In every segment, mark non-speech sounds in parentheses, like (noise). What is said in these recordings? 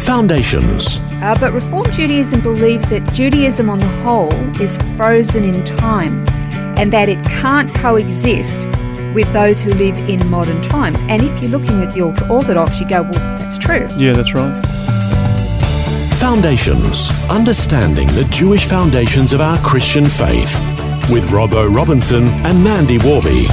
Foundations. Uh, but Reform Judaism believes that Judaism on the whole is frozen in time and that it can't coexist with those who live in modern times. And if you're looking at the ultra Orthodox, you go, well, that's true. Yeah, that's right. Foundations. Understanding the Jewish foundations of our Christian faith. With Robbo Robinson and Mandy Warby.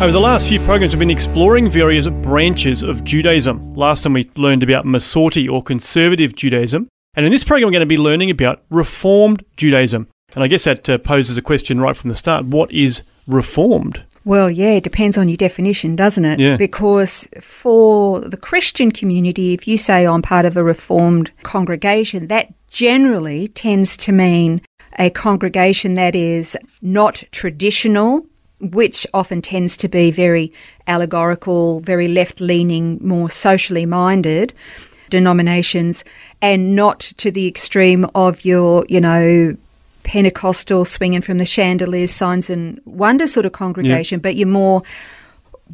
Over the last few programs, we've been exploring various branches of Judaism. Last time we learned about Masorti or conservative Judaism. And in this program, we're going to be learning about Reformed Judaism. And I guess that uh, poses a question right from the start what is Reformed? Well, yeah, it depends on your definition, doesn't it? Yeah. Because for the Christian community, if you say I'm part of a Reformed congregation, that generally tends to mean a congregation that is not traditional, which often tends to be very allegorical, very left leaning, more socially minded denominations, and not to the extreme of your, you know, Pentecostal swinging from the chandeliers, signs and wonder sort of congregation, but you're more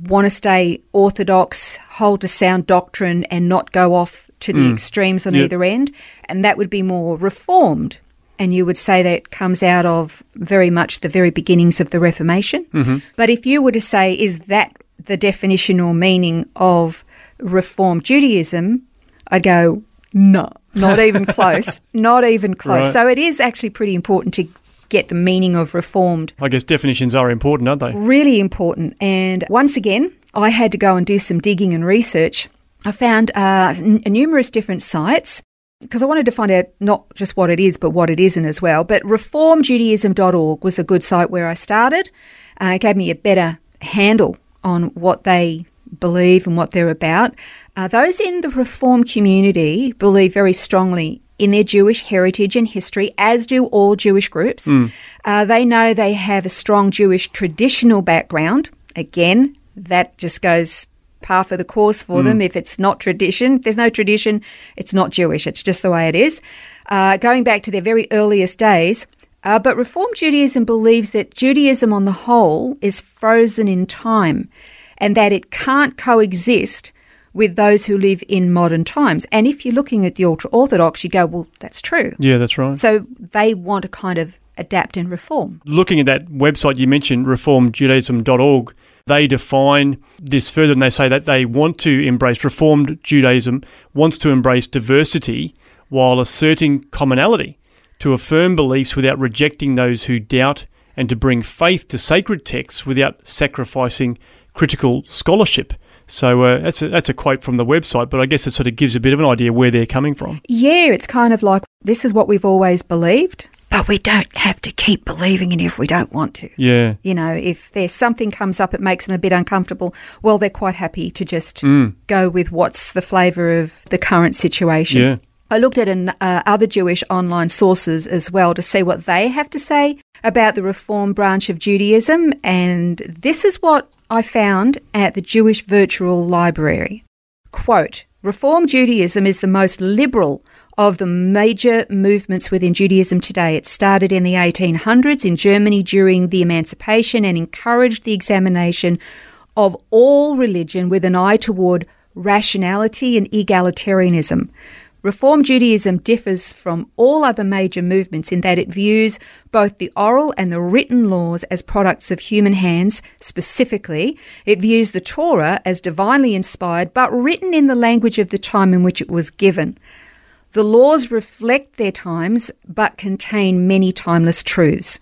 want to stay orthodox, hold to sound doctrine, and not go off to the mm. extremes on Yep. either end. And that would be more reformed. And you would say that comes out of very much the very beginnings of the Reformation. But if you were to say, is that the definition or meaning of Reformed Judaism? I'd go, no, not even (laughs) close. Not even close. Right. So it is actually pretty important to get the meaning of Reformed I guess definitions are important, aren't they? really important. And once again, I had to go and do some digging and research. I found uh, n- numerous different sites because I wanted to find out not just what it is, but what it isn't as well. But reformjudaism.org was a good site where I started. Uh, it gave me a better handle on what they believe and what they're about. Uh, those in the Reform community believe very strongly in their Jewish heritage and history, as do all Jewish groups. Uh, they know they have a strong Jewish traditional background. Again, that just goes par for the course for them. If it's not tradition, there's no tradition, it's not Jewish. It's just the way it is. Uh, going back to their very earliest days, uh, but Reform Judaism believes that Judaism on the whole is frozen in time and that it can't coexist with those who live in modern times. And if you're looking at the ultra Orthodox, you go, well, that's true. Yeah, that's right. So they want to kind of adapt and reform. Looking at that website you mentioned, reformjudaism.org, they define this further and they say that they want to embrace Reformed Judaism, wants to embrace diversity while asserting commonality, to affirm beliefs without rejecting those who doubt, and to bring faith to sacred texts without sacrificing critical scholarship. So uh, that's a, that's a quote from the website, but I guess it sort of gives a bit of an idea where they're coming from. Yeah, it's kind of like this is what we've always believed, but we don't have to keep believing in it if we don't want to. Yeah, You know, if there's something comes up, it makes them a bit uncomfortable. Well, they're quite happy to just go with what's the flavour of the current situation. yeah. I looked at an, uh, other Jewish online sources as well to see what they have to say about the Reform branch of Judaism, and this is what I found at the Jewish Virtual Library. Quote Reform Judaism is the most liberal of the major movements within Judaism today. It started in the 1800s in Germany during the Emancipation and encouraged the examination of all religion with an eye toward rationality and egalitarianism. Reform Judaism differs from all other major movements in that it views both the oral and the written laws as products of human hands. Specifically, it views the Torah as divinely inspired but written in the language of the time in which it was given. The laws reflect their times but contain many timeless truths.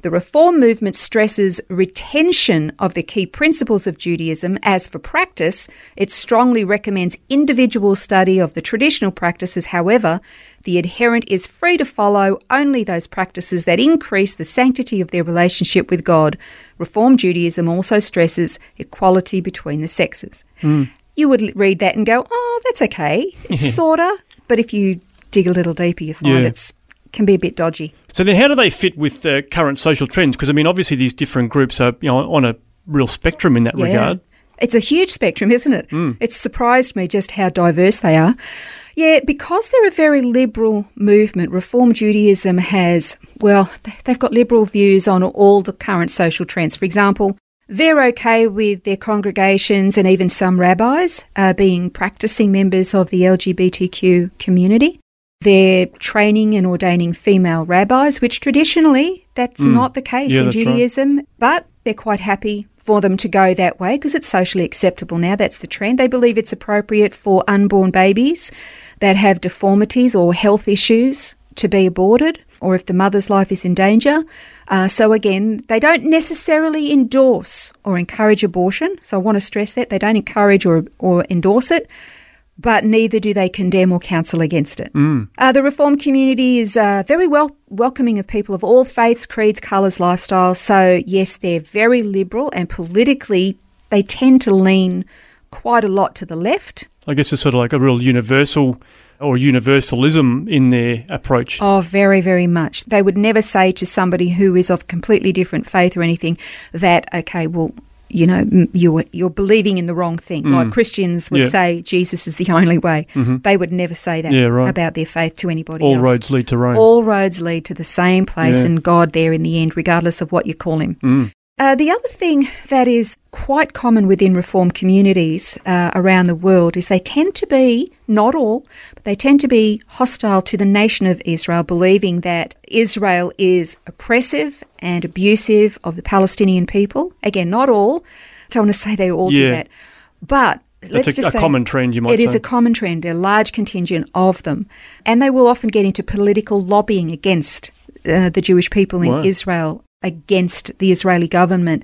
The Reform movement stresses retention of the key principles of Judaism. As for practice, it strongly recommends individual study of the traditional practices. However, the adherent is free to follow only those practices that increase the sanctity of their relationship with God. Reform Judaism also stresses equality between the sexes. Hmm. You would read that and go, oh, that's okay. It's (laughs) sorta. But if you dig a little deeper, you find Yeah. it's can be a bit dodgy. So then, how do they fit with the current social trends? Because I mean, obviously, these different groups are you know on a real spectrum in that regard. It's a huge spectrum, isn't it? Mm. It's surprised me just how diverse they are. Yeah, because they're a very liberal movement, Reform Judaism has, well, they've got liberal views on all the current social trends. For example, they're okay with their congregations and even some rabbis uh, being practicing members of the LGBTQ community. They're training and ordaining female rabbis, which traditionally that's not the case Yeah, in that's right. Judaism, but they're quite happy for them to go that way because it's socially acceptable now. That's the trend. They believe it's appropriate for unborn babies that have deformities or health issues to be aborted or if the mother's life is in danger. Uh, so, again, they don't necessarily endorse or encourage abortion. So, I want to stress that they don't encourage or, or endorse it but neither do they condemn or counsel against it. Uh, the Reform community is uh, very well welcoming of people of all faiths, creeds, colours, lifestyles. So, yes, they're very liberal and politically they tend to lean quite a lot to the left. I guess it's sort of like a real universal or universalism in their approach. Oh, very, very much. They would never say to somebody who is of completely different faith or anything that, okay, well, you know, you're, you're believing in the wrong thing. Like Christians would Mm. Yeah. say Jesus is the (laughs) only way. They would never say that Yeah, right. about their faith to anybody All else. roads lead to Rome. All roads lead to the same place Yeah. and God there in the end, regardless of what you call him. Mm. Uh, the other thing that is quite common within reform communities uh, around the world is they tend to be, not all, but they tend to be hostile to the nation of Israel, believing that Israel is oppressive and abusive of the Palestinian people. Again, not all. I don't want to (laughs) say they all do that. But let's a- just a say common trend, you might It is say. a common trend, a large contingent of them. And they will often get into political lobbying against uh, the Jewish people in Wow. Israel, against the Israeli government,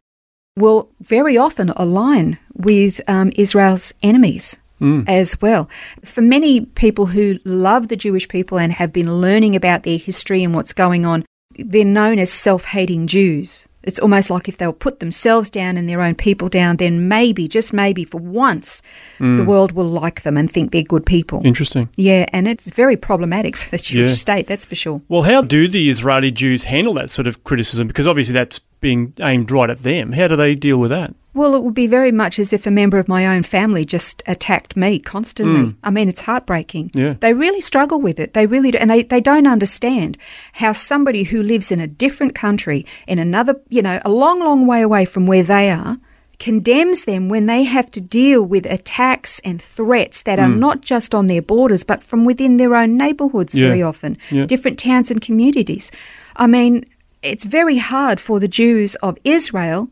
will very often align with um, Israel's enemies. Mm. As well. For many people who love the Jewish people and have been learning about their history and what's going on, they're known as self hating Jews. It's almost like if they'll put themselves down and their own people down, then maybe, just maybe for once, Mm. the world will like them and think they're good people. Interesting. Yeah, and it's very problematic (laughs) for the Jewish Yeah. state, that's for sure. Well, how do the Israeli Jews handle that sort of criticism? Because obviously that's being aimed right at them. How do they deal with that? Well, it would be very much as if a member of my own family just attacked me constantly. Mm. I mean, it's heartbreaking. Yeah. They really struggle with it. They really do. And they, they don't understand how somebody who lives in a different country, in another, you know, a long, long way away from where they are, condemns them when they have to deal with attacks and threats that are mm. not just on their borders, but from within their own neighbourhoods Yeah. very often, Yeah. different towns and communities. I mean, it's very hard for the Jews of Israel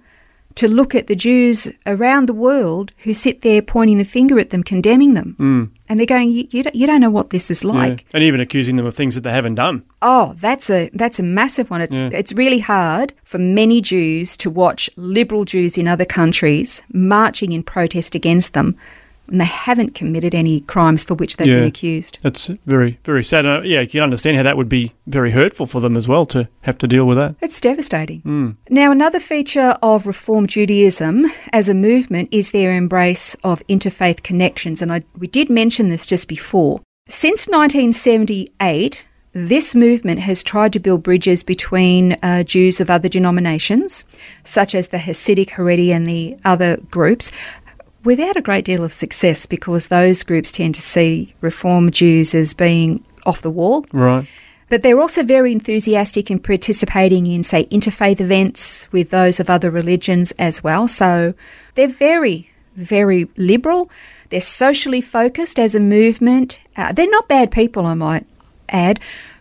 to look at the Jews around the world who sit there pointing the finger at them, condemning them. Mm. And they're going, you, you, don't, you don't know what this is Yeah. like. And even accusing them of things that they haven't done. Oh, that's a that's a massive one. It's Yeah. it's really hard for many Jews to watch liberal Jews in other countries marching in protest against them, and they haven't committed any crimes for which they've Yeah. been accused. That's very, very sad. Uh, yeah, you can understand how that would be very hurtful for them as well to have to deal with that. It's devastating. Now, another feature of Reform Judaism as a movement is their embrace of interfaith connections, and I, we did mention this just before. Since 1978, this movement has tried to build bridges between uh, Jews of other denominations, such as the Hasidic, Haredi, and the other groups, without a great deal of success because those groups tend to see Reform Jews as being off the wall. Right. But they're also very enthusiastic in participating in, say, interfaith events with those of other religions as well. So they're very, very liberal. They're socially focused as a movement. Uh, they're not bad people, I might add.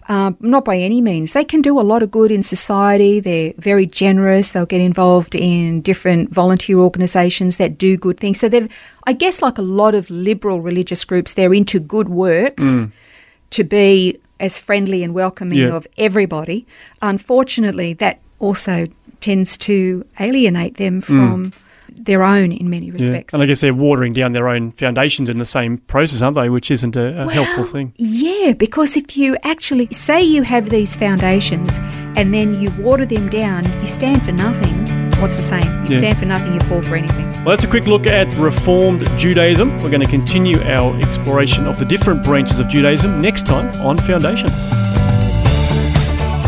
Um, not by any means. They can do a lot of good in society. They're very generous. They'll get involved in different volunteer organisations that do good things. So they've, I guess, like a lot of liberal religious groups, they're into good works to be as friendly and welcoming Yeah. of everybody. Unfortunately, that also tends to alienate them from their own in many respects. And I guess they're watering down their own foundations in the same process, aren't they? Which isn't a, a helpful thing. Yeah, because if you actually say you have these foundations and then you water them down, you stand for nothing. What's the saying? You Yeah. stand for nothing, you fall for anything. Well, that's a quick look at Reformed Judaism. We're going to continue our exploration of the different branches of Judaism next time on Foundations.